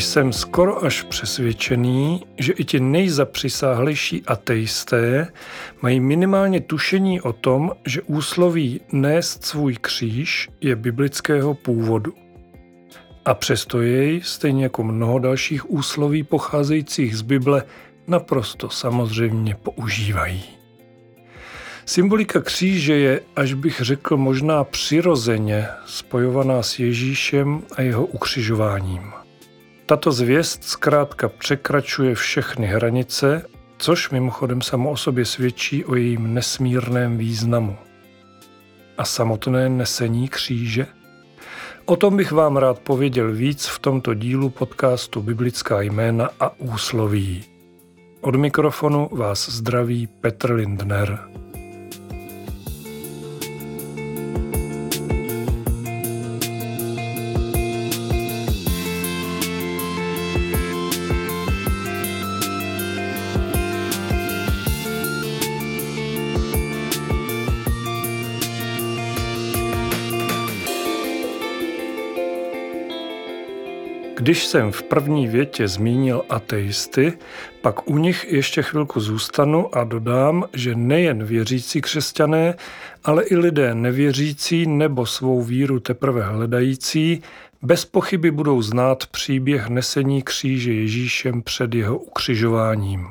Jsem skoro až přesvědčený, že i ti nejzapřisáhlejší ateisté mají minimálně tušení o tom, že úsloví nést svůj kříž je biblického původu. A přesto jej, stejně jako mnoho dalších úsloví pocházejících z Bible, naprosto samozřejmě používají. Symbolika kříže je, až bych řekl, možná přirozeně spojovaná s Ježíšem a jeho ukřižováním. Tato zvěst zkrátka překračuje všechny hranice, což mimochodem samo o sobě svědčí o jejím nesmírném významu. A samotné nesení kříže? O tom bych vám rád pověděl víc v tomto dílu podcastu Biblická jména a úsloví. Od mikrofonu vás zdraví Petr Lindner. Když jsem v první větě zmínil ateisty, pak u nich ještě chvilku zůstanu a dodám, že nejen věřící křesťané, ale i lidé nevěřící nebo svou víru teprve hledající bez pochyby budou znát příběh nesení kříže Ježíšem před jeho ukřižováním.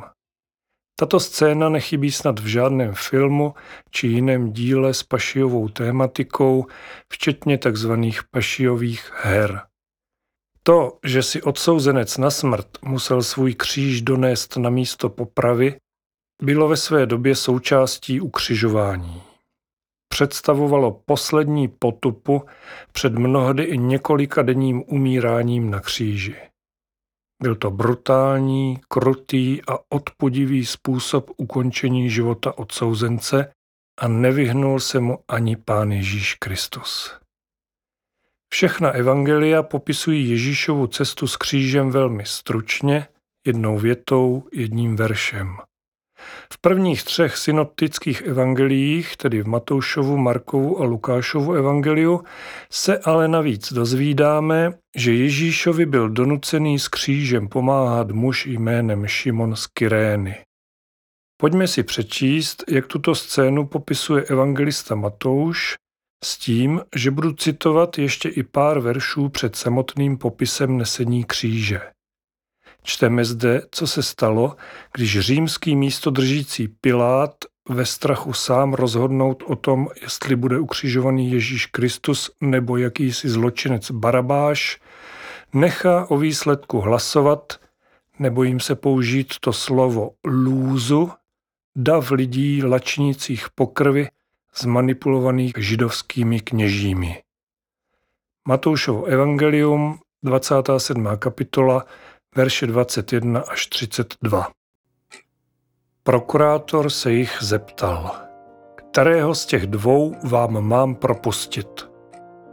Tato scéna nechybí snad v žádném filmu či jiném díle s pašiovou tématikou, včetně tzv. pašiových her. To, že si odsouzenec na smrt musel svůj kříž donést na místo popravy, bylo ve své době součástí ukřižování. Představovalo poslední potupu před mnohdy i několika denním umíráním na kříži. Byl to brutální, krutý a odpudivý způsob ukončení života odsouzence a nevyhnul se mu ani Pán Ježíš Kristus. Všechna evangelia popisují Ježíšovu cestu s křížem velmi stručně, jednou větou, jedním veršem. V prvních třech synoptických evangeliích, tedy v Matoušovu, Markovu a Lukášovu evangeliu, se ale navíc dozvídáme, že Ježíšovi byl donucený s křížem pomáhat muž jménem Šimon z Kyrény. Pojďme si přečíst, jak tuto scénu popisuje evangelista Matouš s tím, že budu citovat ještě i pár veršů před samotným popisem nesení kříže. Čteme zde, co se stalo, když římský místodržící Pilát ve strachu sám rozhodnout o tom, jestli bude ukřižovaný Ježíš Kristus nebo jakýsi zločinec Barabáš, nechá o výsledku hlasovat, nebo jim se použít to slovo lůzu, dav lidí lačnících pokrvy, zmanipulovaných židovskými kněžími. Matoušovo evangelium, 27. kapitola, verše 21 až 32. Prokurátor se jich zeptal, kterého z těch dvou vám mám propustit?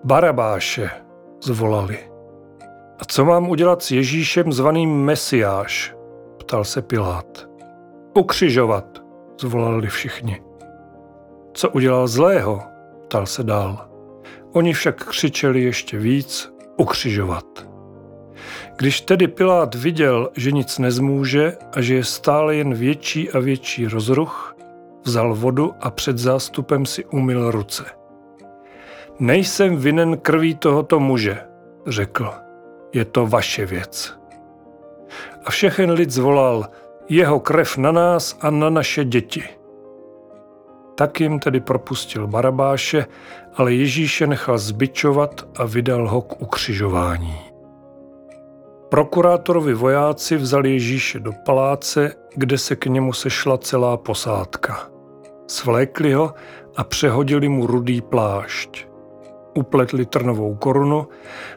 Barabáše, zvolali. A co mám udělat s Ježíšem zvaným Mesiáš? ptal se Pilát. Ukřižovat, zvolali všichni. Co udělal zlého? ptal se dál. Oni však křičeli ještě víc, ukřižovat. Když tedy Pilát viděl, že nic nezmůže a že je stále jen větší a větší rozruch, vzal vodu a před zástupem si umyl ruce. Nejsem vinen krví tohoto muže, řekl. Je to vaše věc. A všechen lid zvolal, jeho krev na nás a na naše děti. Tak jim tedy propustil Barabáše, ale Ježíše nechal zbičovat a vydal ho k ukřižování. Prokurátorovi vojáci vzali Ježíše do paláce, kde se k němu sešla celá posádka. Svlékli ho a přehodili mu rudý plášť. Upletli trnovou korunu,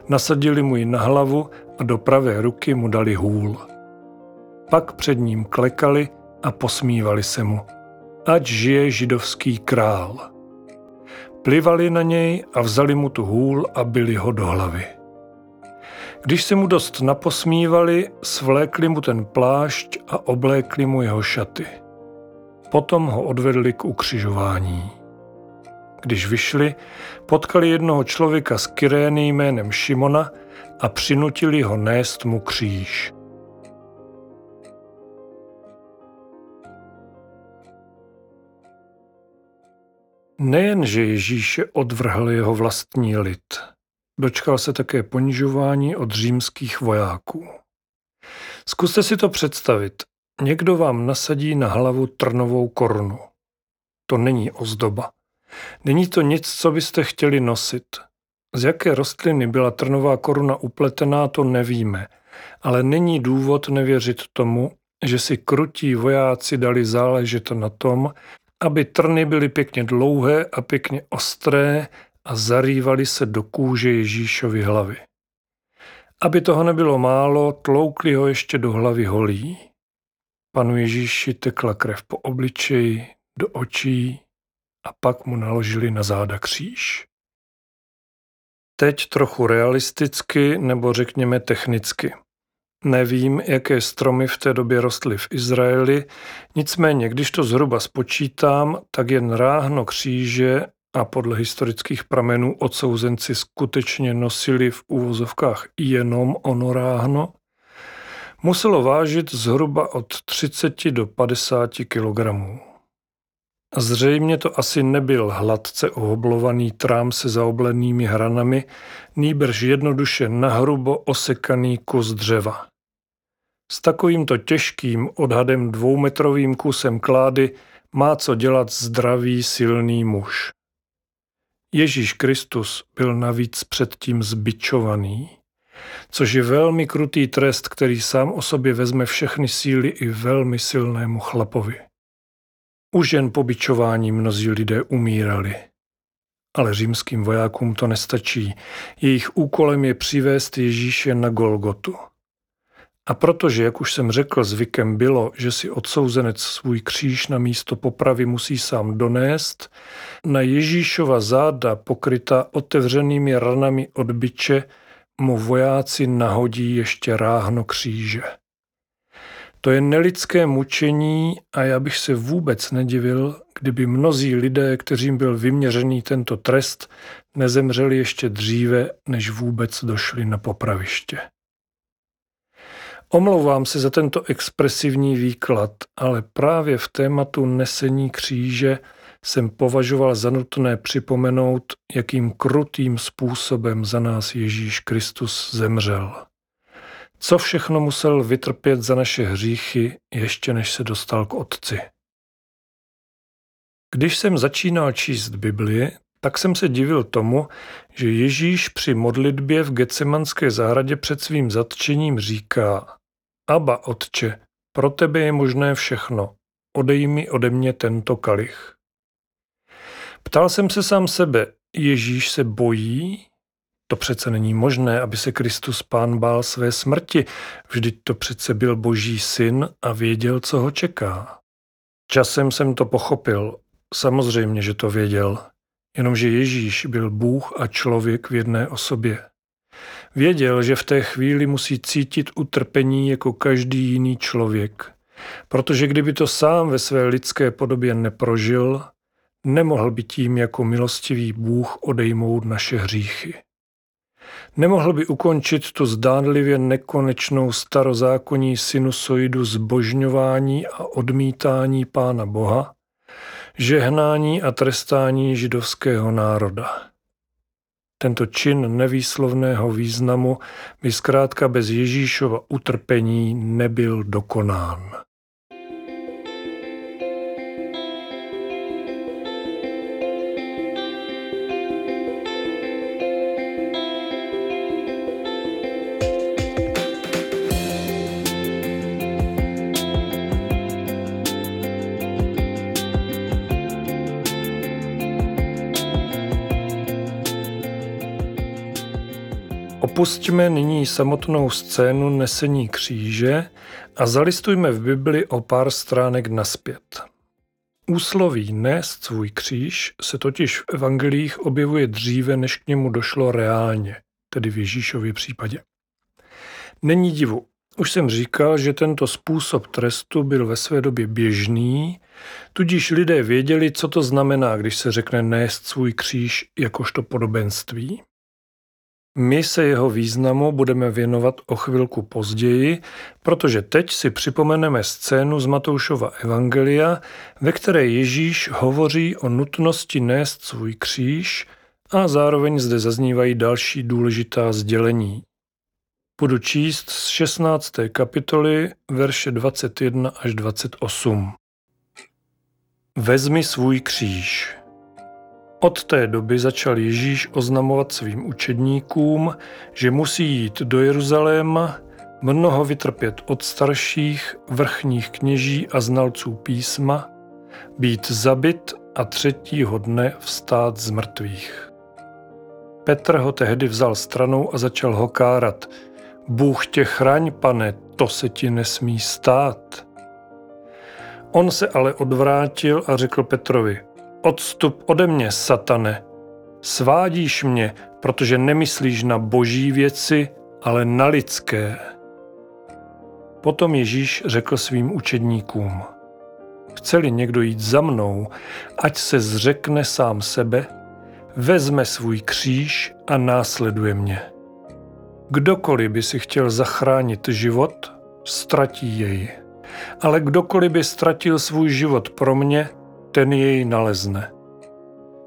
nasadili mu ji na hlavu a do pravé ruky mu dali hůl. Pak před ním klekali a posmívali se mu – ať žije židovský král. Plivali na něj a vzali mu tu hůl a byli ho do hlavy. Když se mu dost naposmívali, svlékli mu ten plášť a oblékli mu jeho šaty. Potom ho odvedli k ukřižování. Když vyšli, potkali jednoho člověka z Kyrény jménem Šimona, a přinutili ho nést mu kříž. Nejen, že Ježíše odvrhl jeho vlastní lid, dočkal se také ponižování od římských vojáků. Zkuste si to představit. Někdo vám nasadí na hlavu trnovou korunu. To není ozdoba. Není to nic, co byste chtěli nosit. Z jaké rostliny byla trnová koruna upletená, to nevíme, ale není důvod nevěřit tomu, že si krutí vojáci dali záležet na tom, aby trny byly pěkně dlouhé a pěkně ostré a zarývaly se do kůže Ježíšovy hlavy. Aby toho nebylo málo, tloukli ho ještě do hlavy holí. Panu Ježíši tekla krev po obličeji, do očí a pak mu naložili na záda kříž. Teď trochu realisticky nebo řekněme technicky. Nevím, jaké stromy v té době rostly v Izraeli, nicméně, když to zhruba spočítám, tak jen ráhno kříže a podle historických pramenů odsouzenci skutečně nosili v úvozovkách jenom ono ráhno, muselo vážit zhruba od 30 do 50 kilogramů. Zřejmě to asi nebyl hladce ohoblovaný trám se zaoblenými hranami, nýbrž jednoduše nahrubo osekaný kus dřeva. S takovýmto těžkým odhadem dvoumetrovým kusem klády má co dělat zdravý silný muž. Ježíš Kristus byl navíc předtím zbičovaný, což je velmi krutý trest, který sám o sobě vezme všechny síly i velmi silnému chlapovi. Už jen po bičování mnozí lidé umírali. Ale římským vojákům to nestačí. Jejich úkolem je přivést Ježíše na Golgotu. A protože, jak už jsem řekl, zvykem bylo, že si odsouzenec svůj kříž na místo popravy musí sám donést, na Ježíšova záda pokryta otevřenými ranami od byče mu vojáci nahodí ještě ráhno kříže. To je nelidské mučení a já bych se vůbec nedivil, kdyby mnozí lidé, kterým byl vyměřený tento trest, nezemřeli ještě dříve, než vůbec došli na popraviště. Omlouvám se za tento expresivní výklad, ale právě v tématu nesení kříže jsem považoval za nutné připomenout, jakým krutým způsobem za nás Ježíš Kristus zemřel. Co všechno musel vytrpět za naše hříchy, ještě než se dostal k Otci. Když jsem začínal číst Bibli, tak jsem se divil tomu, že Ježíš při modlitbě v Getsemanské zahradě před svým zatčením říká Aba, Otče, pro tebe je možné všechno, odej mi ode mě tento kalich. Ptal jsem se sám sebe, Ježíš se bojí? To přece není možné, aby se Kristus pán bál své smrti, vždyť to přece byl boží syn a věděl, co ho čeká. Časem jsem to pochopil, samozřejmě, že to věděl, jenomže Ježíš byl Bůh a člověk v jedné osobě. Věděl, že v té chvíli musí cítit utrpení jako každý jiný člověk, protože kdyby to sám ve své lidské podobě neprožil, nemohl by tím jako milostivý Bůh odejmout naše hříchy. Nemohl by ukončit tu zdánlivě nekonečnou starozákonní sinusoidu zbožňování a odmítání Pána Boha, žehnání a trestání židovského národa. Tento čin nevýslovného významu by zkrátka bez Ježíšova utrpení nebyl dokonán. Opustíme nyní samotnou scénu nesení kříže a zalistujme v Bibli o pár stránek naspět. Úsloví nést svůj kříž se totiž v evangelích objevuje dříve, než k němu došlo reálně, tedy v Ježíšově případě. Není divu. Už jsem říkal, že tento způsob trestu byl ve své době běžný, tudíž lidé věděli, co to znamená, když se řekne nést svůj kříž jakožto podobenství. My se jeho významu budeme věnovat o chvilku později, protože teď si připomeneme scénu z Matoušova Evangelia, ve které Ježíš hovoří o nutnosti nést svůj kříž a zároveň zde zaznívají další důležitá sdělení. Budu číst z 16. kapitoly verše 21 až 28. Vezmi svůj kříž. Od té doby začal Ježíš oznamovat svým učedníkům, že musí jít do Jeruzaléma, mnoho vytrpět od starších, vrchních kněží a znalců písma, být zabit a třetího dne vstát z mrtvých. Petr ho tehdy vzal stranou a začal ho kárat. Bůh tě chraň, pane, to se ti nesmí stát. On se ale odvrátil a řekl Petrovi, odstup ode mě, satane. Svádíš mě, protože nemyslíš na boží věci, ale na lidské. Potom Ježíš řekl svým učedníkům, chce-li někdo jít za mnou, ať se zřekne sám sebe, vezme svůj kříž a následuje mě. Kdokoliv by si chtěl zachránit život, ztratí jej. Ale kdokoliv by ztratil svůj život pro mě, ten jej nalezne.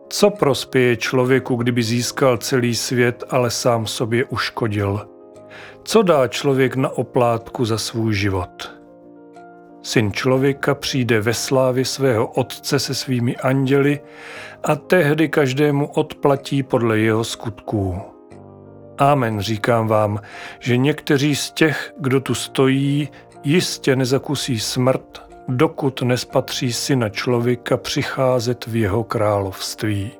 Co prospěje člověku, kdyby získal celý svět, ale sám sobě uškodil? Co dá člověk na oplátku za svůj život? Syn člověka přijde ve slávě svého otce se svými anděli a tehdy každému odplatí podle jeho skutků. Amen, říkám vám, že někteří z těch, kdo tu stojí, jistě nezakusí smrt, dokud nespatří syna člověka přicházet v jeho království.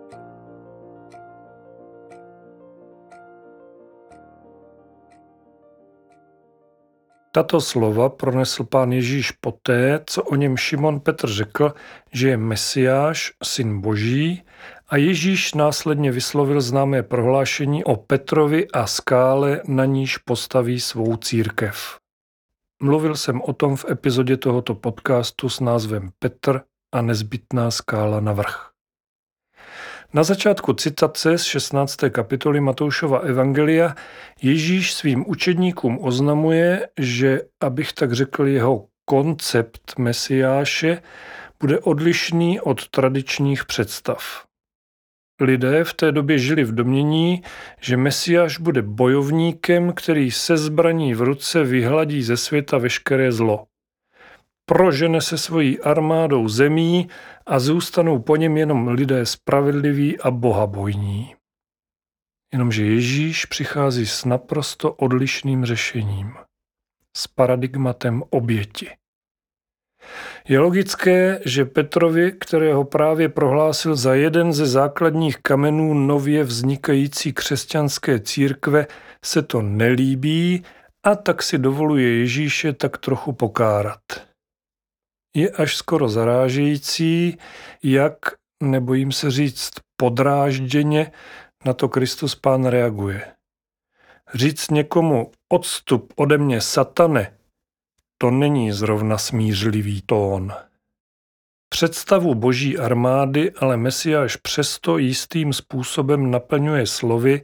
Tato slova pronesl pán Ježíš poté, co o něm Šimon Petr řekl, že je Mesiáš, syn Boží, a Ježíš následně vyslovil známé prohlášení o Petrovi a skále, na níž postaví svou církev. Mluvil jsem o tom v epizodě tohoto podcastu s názvem Petr a nezbytná skála na vrch. Na začátku citace z 16. kapitoly Matoušova Evangelia Ježíš svým učedníkům oznamuje, že, abych tak řekl, jeho koncept Mesiáše bude odlišný od tradičních představ. Lidé v té době žili v domění, že Mesiáš bude bojovníkem, který se zbraní v ruce vyhladí ze světa veškeré zlo. Prožene se svojí armádou zemí a zůstanou po něm jenom lidé spravedliví a bohabojní. Jenomže Ježíš přichází s naprosto odlišným řešením. S paradigmatem oběti. Je logické, že Petrovi, kterého právě prohlásil za jeden ze základních kamenů nově vznikající křesťanské církve, se to nelíbí a tak si dovoluje Ježíše tak trochu pokárat. Je až skoro zarážející, jak, nebojím se říct podrážděně, na to Kristus Pán reaguje. Říct někomu odstup ode mě satane, to není zrovna smířlivý tón. Představu boží armády ale Mesiáš přesto jistým způsobem naplňuje slovy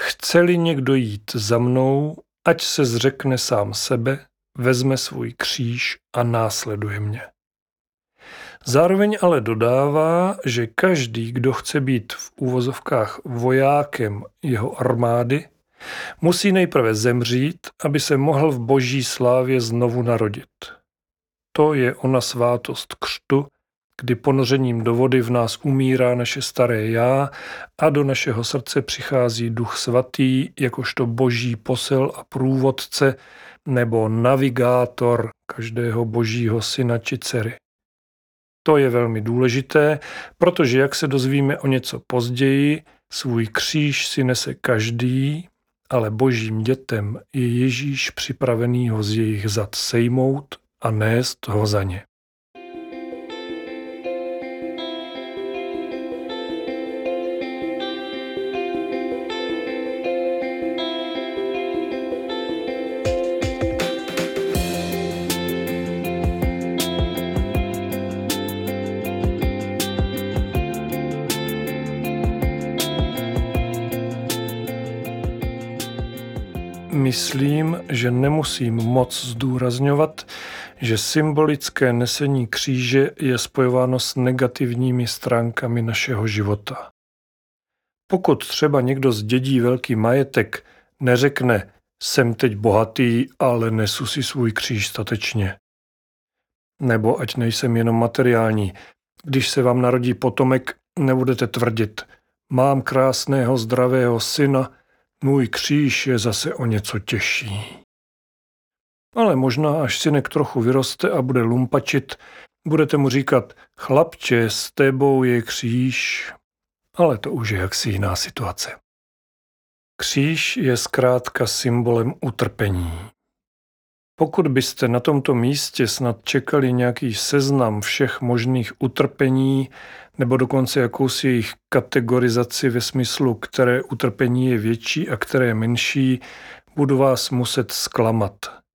Chce-li někdo jít za mnou, ať se zřekne sám sebe, vezme svůj kříž a následuje mě. Zároveň ale dodává, že každý, kdo chce být v úvozovkách vojákem jeho armády, Musí nejprve zemřít, aby se mohl v boží slávě znovu narodit. To je ona svátost křtu, kdy ponořením do vody v nás umírá naše staré já a do našeho srdce přichází duch svatý, jakožto boží posel a průvodce nebo navigátor každého božího syna či dcery. To je velmi důležité, protože jak se dozvíme o něco později, svůj kříž si nese každý, ale božím dětem je Ježíš připravený ho z jejich zad sejmout a nést ho za ně. Že nemusím moc zdůrazňovat, že symbolické nesení kříže je spojováno s negativními stránkami našeho života. Pokud třeba někdo zdědí velký majetek, neřekne, jsem teď bohatý, ale nesu si svůj kříž statečně. Nebo ať nejsem jenom materiální. Když se vám narodí potomek, nebudete tvrdit, mám krásného zdravého syna, můj kříž je zase o něco těžší. Ale možná, až synek trochu vyroste a bude lumpačit, budete mu říkat, chlapče, s tebou je kříž. Ale to už je jaksi jiná situace. Kříž je zkrátka symbolem utrpení. Pokud byste na tomto místě snad čekali nějaký seznam všech možných utrpení nebo dokonce jakousi jejich kategorizaci ve smyslu, které utrpení je větší a které menší, budu vás muset zklamat.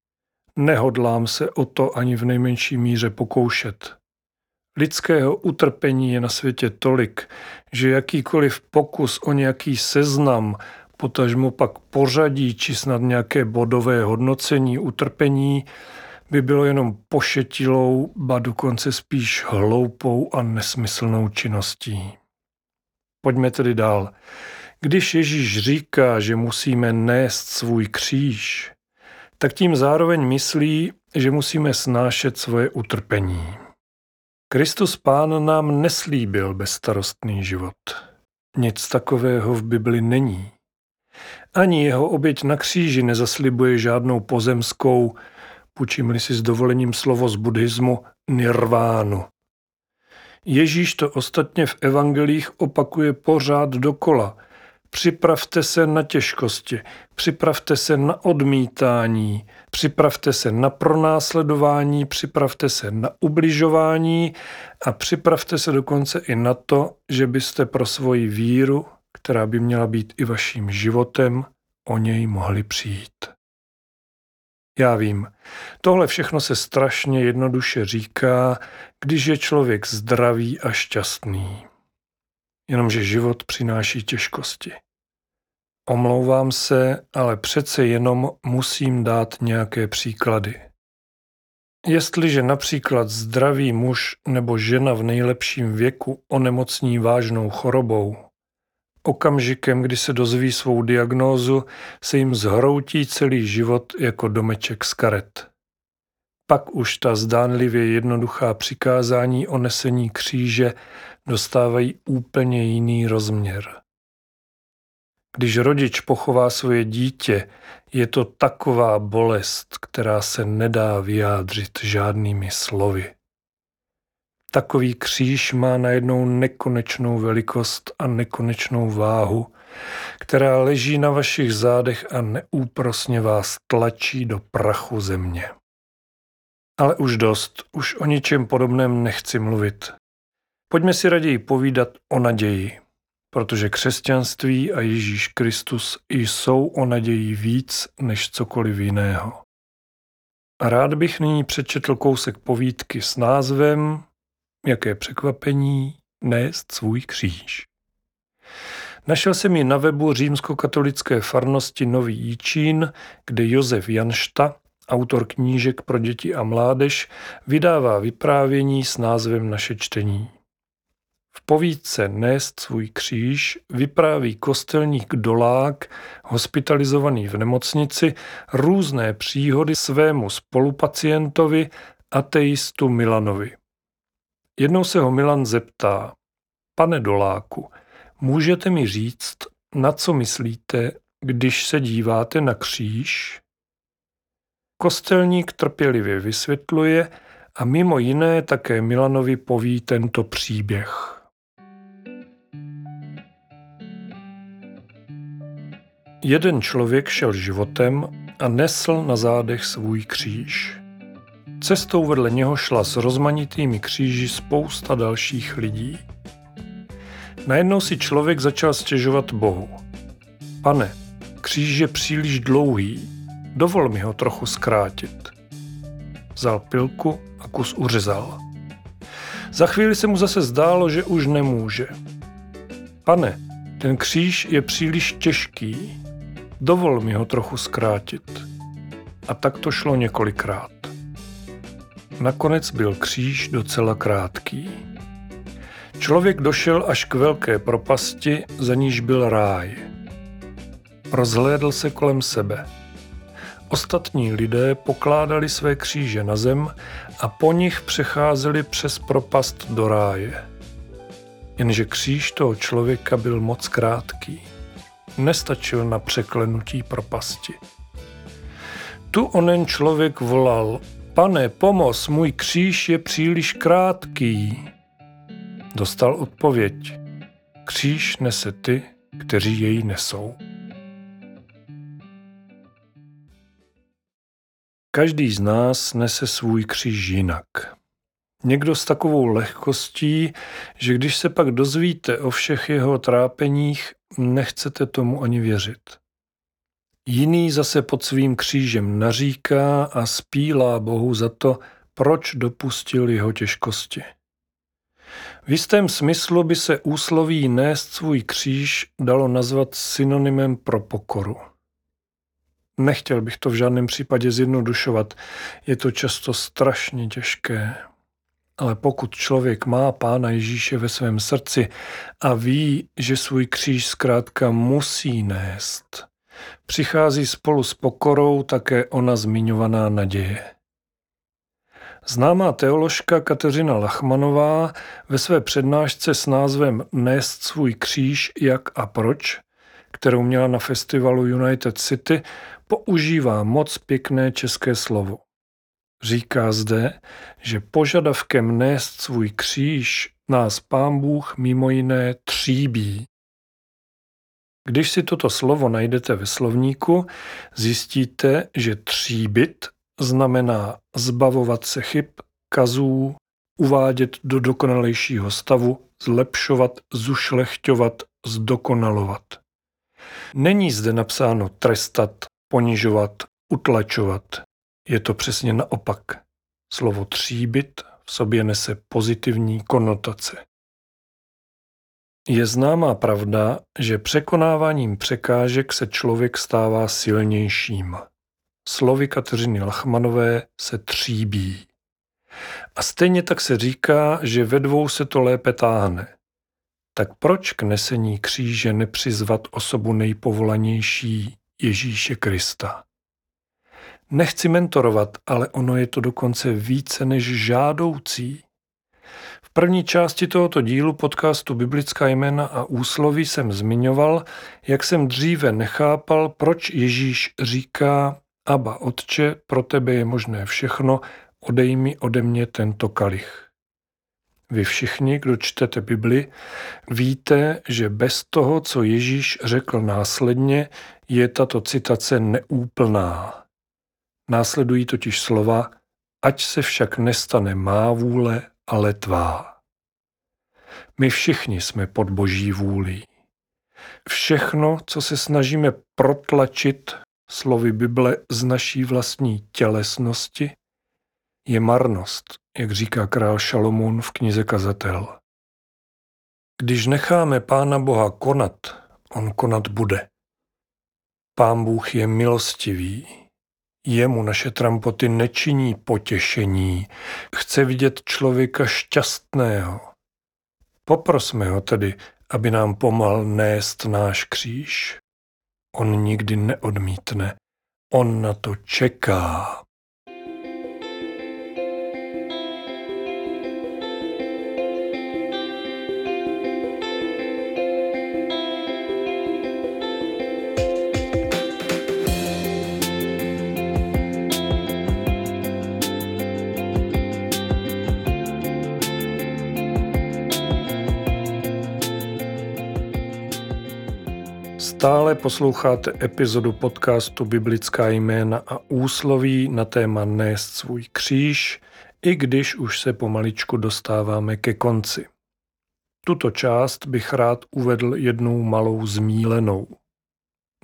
Nehodlám se o to ani v nejmenší míře pokoušet. Lidského utrpení je na světě tolik, že jakýkoliv pokus o nějaký seznam potažmo pak pořadí či snad nějaké bodové hodnocení utrpení by bylo jenom pošetilou, ba dokonce spíš hloupou a nesmyslnou činností. Pojďme tedy dál. Když Ježíš říká, že musíme nést svůj kříž, tak tím zároveň myslí, že musíme snášet svoje utrpení. Kristus Pán nám neslíbil bezstarostný život. Nic takového v Bibli není. Ani jeho oběť na kříži nezaslibuje žádnou pozemskou, půjčím-li si s dovolením slovo z buddhismu, nirvánu. Ježíš to ostatně v evangelích opakuje pořád dokola. Připravte se na těžkosti, připravte se na odmítání, připravte se na pronásledování, připravte se na ubližování a připravte se dokonce i na to, že byste pro svoji víru která by měla být i vaším životem, o něj mohli přijít. Já vím, tohle všechno se strašně jednoduše říká, když je člověk zdravý a šťastný. Jenomže život přináší těžkosti. Omlouvám se, ale přece jenom musím dát nějaké příklady. Jestliže například zdravý muž nebo žena v nejlepším věku onemocní vážnou chorobou, Okamžikem, kdy se dozví svou diagnózu, se jim zhroutí celý život jako domeček z karet. Pak už ta zdánlivě jednoduchá přikázání o nesení kříže dostávají úplně jiný rozměr. Když rodič pochová svoje dítě, je to taková bolest, která se nedá vyjádřit žádnými slovy. Takový kříž má najednou nekonečnou velikost a nekonečnou váhu, která leží na vašich zádech a neúprosně vás tlačí do prachu země. Ale už dost, už o ničem podobném nechci mluvit. Pojďme si raději povídat o naději, protože křesťanství a Ježíš Kristus jsou o naději víc než cokoliv jiného. A rád bych nyní přečetl kousek povídky s názvem Jaké překvapení nést svůj kříž. Našel jsem ji na webu římskokatolické farnosti Nový Jíčín, kde Josef Janšta, autor knížek pro děti a mládež, vydává vyprávění s názvem Naše čtení. V povídce Nést svůj kříž vypráví kostelník Dolák, hospitalizovaný v nemocnici, různé příhody svému spolupacientovi, ateistu Milanovi. Jednou se ho Milan zeptá, pane Doláku, můžete mi říct, na co myslíte, když se díváte na kříž? Kostelník trpělivě vysvětluje a mimo jiné také Milanovi poví tento příběh. Jeden člověk šel životem a nesl na zádech svůj kříž. Cestou vedle něho šla s rozmanitými kříži spousta dalších lidí. Najednou si člověk začal stěžovat Bohu. Pane, kříž je příliš dlouhý, dovol mi ho trochu zkrátit. Vzal pilku a kus uřezal. Za chvíli se mu zase zdálo, že už nemůže. Pane, ten kříž je příliš těžký. Dovol mi ho trochu zkrátit. A tak to šlo několikrát. Nakonec byl kříž docela krátký. Člověk došel až k velké propasti, za níž byl ráj. Rozhlédl se kolem sebe. Ostatní lidé pokládali své kříže na zem a po nich přecházeli přes propast do ráje. Jenže kříž toho člověka byl moc krátký. Nestačil na překlenutí propasti. Tu onen člověk volal, pane, pomoz, můj kříž je příliš krátký. Dostal odpověď, kříž nese ty, kteří jej nesou. Každý z nás nese svůj kříž jinak. Někdo s takovou lehkostí, že když se pak dozvíte o všech jeho trápeních, nechcete tomu ani věřit. Jiný zase pod svým křížem naříká a spílá Bohu za to, proč dopustil jeho těžkosti. V jistém smyslu by se úsloví nést svůj kříž dalo nazvat synonymem pro pokoru. Nechtěl bych to v žádném případě zjednodušovat, je to často strašně těžké. Ale pokud člověk má Pána Ježíše ve svém srdci a ví, že svůj kříž zkrátka musí nést, přichází spolu s pokorou také ona zmiňovaná naděje. Známá teoložka Kateřina Lachmanová ve své přednášce s názvem Nést svůj kříž, jak a proč, kterou měla na festivalu United City, používá moc pěkné české slovo. Říká zde, že požadavkem nést svůj kříž nás pán Bůh mimo jiné tříbí. Když si toto slovo najdete ve slovníku, zjistíte, že tříbit znamená zbavovat se chyb, kazů, uvádět do dokonalejšího stavu, zlepšovat, zušlechťovat, zdokonalovat. Není zde napsáno trestat, ponižovat, utlačovat. Je to přesně naopak. Slovo tříbit v sobě nese pozitivní konotace. Je známá pravda, že překonáváním překážek se člověk stává silnějším. Slovy Kateřiny Lachmanové se tříbí. A stejně tak se říká, že ve dvou se to lépe táhne. Tak proč k nesení kříže nepřizvat osobu nejpovolanější Ježíše Krista? Nechci mentorovat, ale ono je to dokonce více než žádoucí. V první části tohoto dílu podcastu Biblická jména a úsloví jsem zmiňoval, jak jsem dříve nechápal, proč Ježíš říká Aba, Otče, pro tebe je možné všechno, odej mi ode mě tento kalich. Vy všichni, kdo čtete Bibli, víte, že bez toho, co Ježíš řekl následně, je tato citace neúplná. Následují totiž slova, ať se však nestane má vůle, ale tvá. My všichni jsme pod boží vůlí. Všechno, co se snažíme protlačit slovy Bible z naší vlastní tělesnosti, je marnost, jak říká král Šalomún v knize Kazatel. Když necháme Pána Boha konat, on konat bude. Pán Bůh je milostivý. Jemu naše trampoty nečiní potěšení. Chce vidět člověka šťastného. Poprosme ho tedy, aby nám pomal nést náš kříž. On nikdy neodmítne. On na to čeká. Stále posloucháte epizodu podcastu Biblická jména a úsloví na téma Nést svůj kříž, i když už se pomaličku dostáváme ke konci. Tuto část bych rád uvedl jednou malou zmílenou.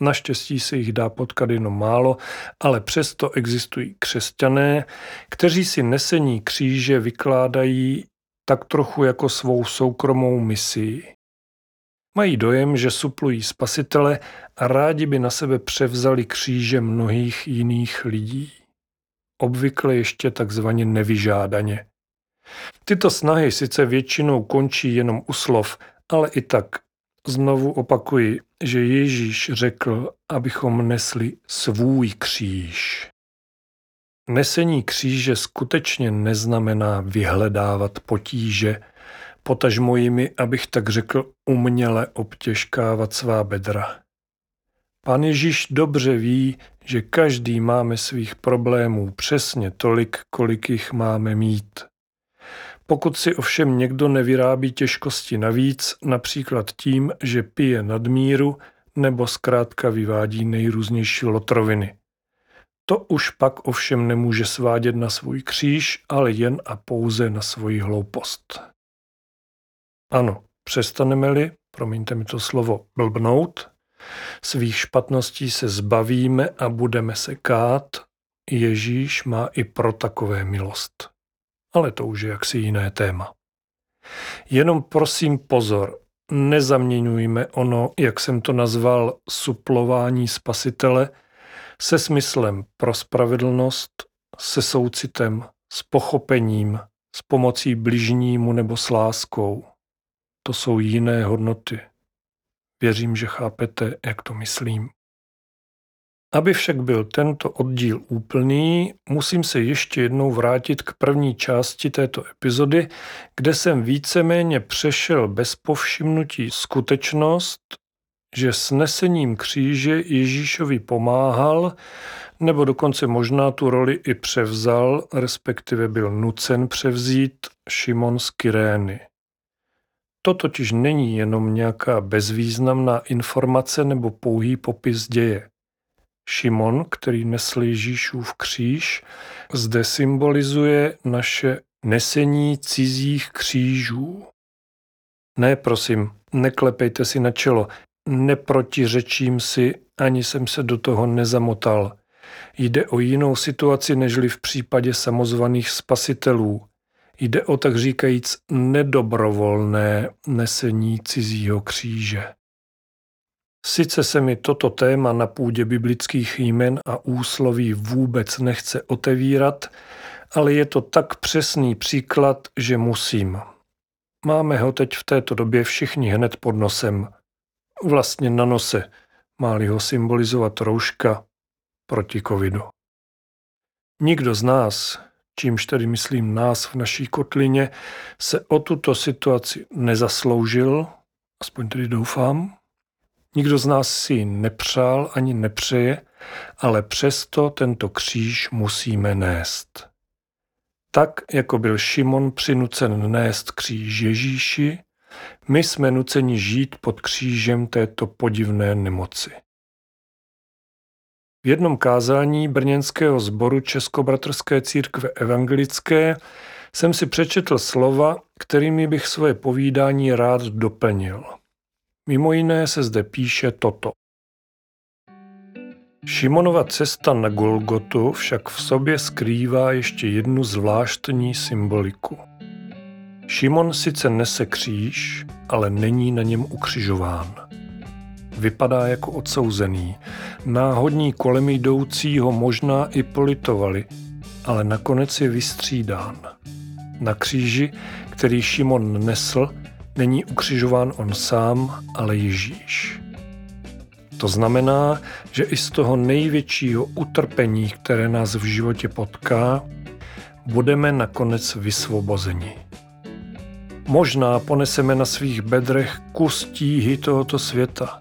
Naštěstí se jich dá potkat jenom málo, ale přesto existují křesťané, kteří si nesení kříže vykládají tak trochu jako svou soukromou misii. Mají dojem, že suplují spasitele a rádi by na sebe převzali kříže mnohých jiných lidí. Obvykle ještě takzvaně nevyžádaně. Tyto snahy sice většinou končí jenom u slov, ale i tak znovu opakuji, že Ježíš řekl, abychom nesli svůj kříž. Nesení kříže skutečně neznamená vyhledávat potíže, potažmo jimi, abych tak řekl, uměle obtěžkávat svá bedra. Pan Ježíš dobře ví, že každý máme svých problémů přesně tolik, kolik jich máme mít. Pokud si ovšem někdo nevyrábí těžkosti navíc, například tím, že pije nadmíru nebo zkrátka vyvádí nejrůznější lotroviny. To už pak ovšem nemůže svádět na svůj kříž, ale jen a pouze na svoji hloupost. Ano, přestaneme-li, promiňte mi to slovo, blbnout, svých špatností se zbavíme a budeme se kát, Ježíš má i pro takové milost. Ale to už je jaksi jiné téma. Jenom prosím pozor, nezaměňujme ono, jak jsem to nazval, suplování spasitele, se smyslem pro spravedlnost, se soucitem, s pochopením, s pomocí bližnímu nebo s láskou. To jsou jiné hodnoty. Věřím, že chápete, jak to myslím. Aby však byl tento oddíl úplný, musím se ještě jednou vrátit k první části této epizody, kde jsem víceméně přešel bez povšimnutí skutečnost, že s nesením kříže Ježíšovi pomáhal, nebo dokonce možná tu roli i převzal, respektive byl nucen převzít Šimon z Kyrény. To totiž není jenom nějaká bezvýznamná informace nebo pouhý popis děje. Šimon, který nesl Ježíšův kříž, zde symbolizuje naše nesení cizích křížů. Ne, prosím, neklepejte si na čelo, neprotiřečím si, ani jsem se do toho nezamotal. Jde o jinou situaci nežli v případě samozvaných spasitelů. Jde o tak říkajíc nedobrovolné nesení cizího kříže. Sice se mi toto téma na půdě biblických jmen a úsloví vůbec nechce otevírat, ale je to tak přesný příklad, že musím. Máme ho teď v této době všichni hned pod nosem. Vlastně na nose, má ho symbolizovat rouška proti covidu. Nikdo z nás, čímž tedy myslím nás v naší kotlině, se o tuto situaci nezasloužil, aspoň tedy doufám, Nikdo z nás si ji nepřál ani nepřeje, ale přesto tento kříž musíme nést. Tak, jako byl Šimon přinucen nést kříž Ježíši, my jsme nuceni žít pod křížem této podivné nemoci. V jednom kázání brněnského sboru Českobratrské církve evangelické jsem si přečetl slova, kterými bych svoje povídání rád doplnil – Mimo jiné se zde píše toto. Šimonova cesta na Golgotu však v sobě skrývá ještě jednu zvláštní symboliku. Šimon sice nese kříž, ale není na něm ukřižován. Vypadá jako odsouzený. Náhodní kolem jdoucí ho možná i politovali, ale nakonec je vystřídán. Na kříži, který Šimon nesl, není ukřižován on sám, ale Ježíš. To znamená, že i z toho největšího utrpení, které nás v životě potká, budeme nakonec vysvobozeni. Možná poneseme na svých bedrech kus tíhy tohoto světa.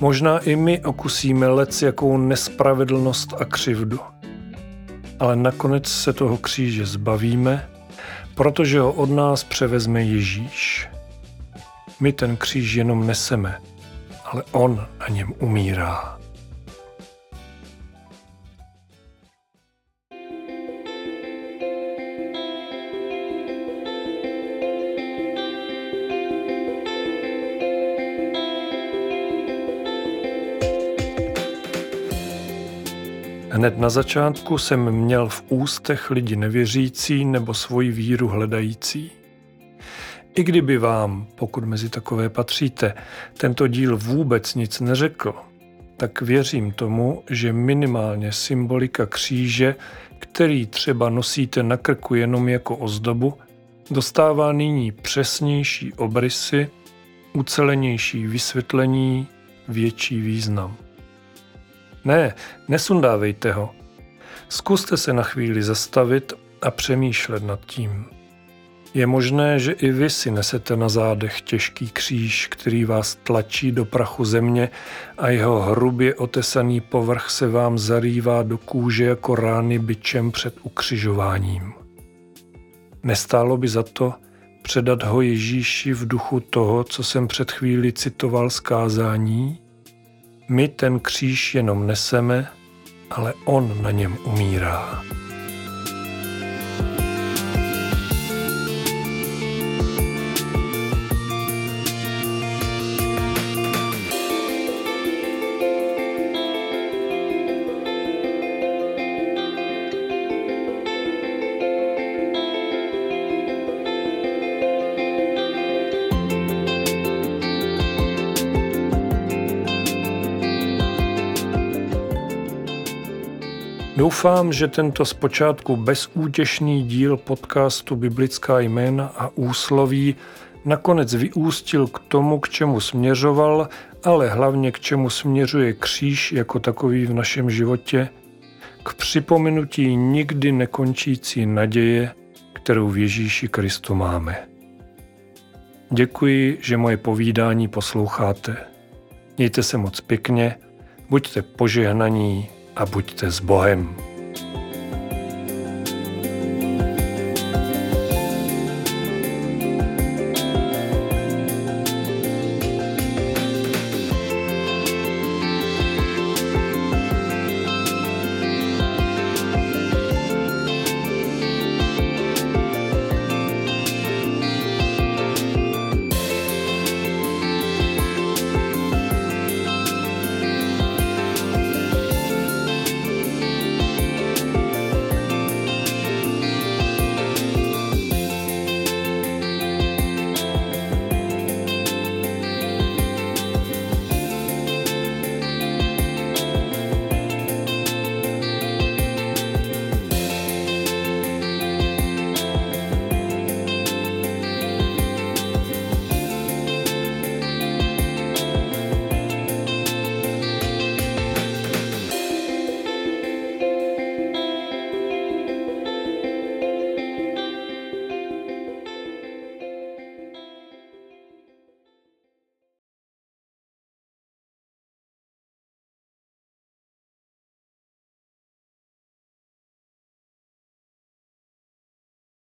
Možná i my okusíme lec jakou nespravedlnost a křivdu. Ale nakonec se toho kříže zbavíme protože ho od nás převezme Ježíš. My ten kříž jenom neseme, ale on na něm umírá. Hned na začátku jsem měl v ústech lidi nevěřící nebo svoji víru hledající. I kdyby vám, pokud mezi takové patříte, tento díl vůbec nic neřekl, tak věřím tomu, že minimálně symbolika kříže, který třeba nosíte na krku jenom jako ozdobu, dostává nyní přesnější obrysy, ucelenější vysvětlení, větší význam. Ne, nesundávejte ho. Zkuste se na chvíli zastavit a přemýšlet nad tím. Je možné, že i vy si nesete na zádech těžký kříž, který vás tlačí do prachu země a jeho hrubě otesaný povrch se vám zarývá do kůže jako rány byčem před ukřižováním. Nestálo by za to předat ho Ježíši v duchu toho, co jsem před chvíli citoval z kázání? My ten kříž jenom neseme, ale on na něm umírá. Doufám, že tento zpočátku bezútěšný díl podcastu Biblická jména a úsloví nakonec vyústil k tomu, k čemu směřoval, ale hlavně k čemu směřuje kříž jako takový v našem životě, k připomenutí nikdy nekončící naděje, kterou v Ježíši Kristu máme. Děkuji, že moje povídání posloucháte. Mějte se moc pěkně, buďte požehnaní a buďte s Bohem.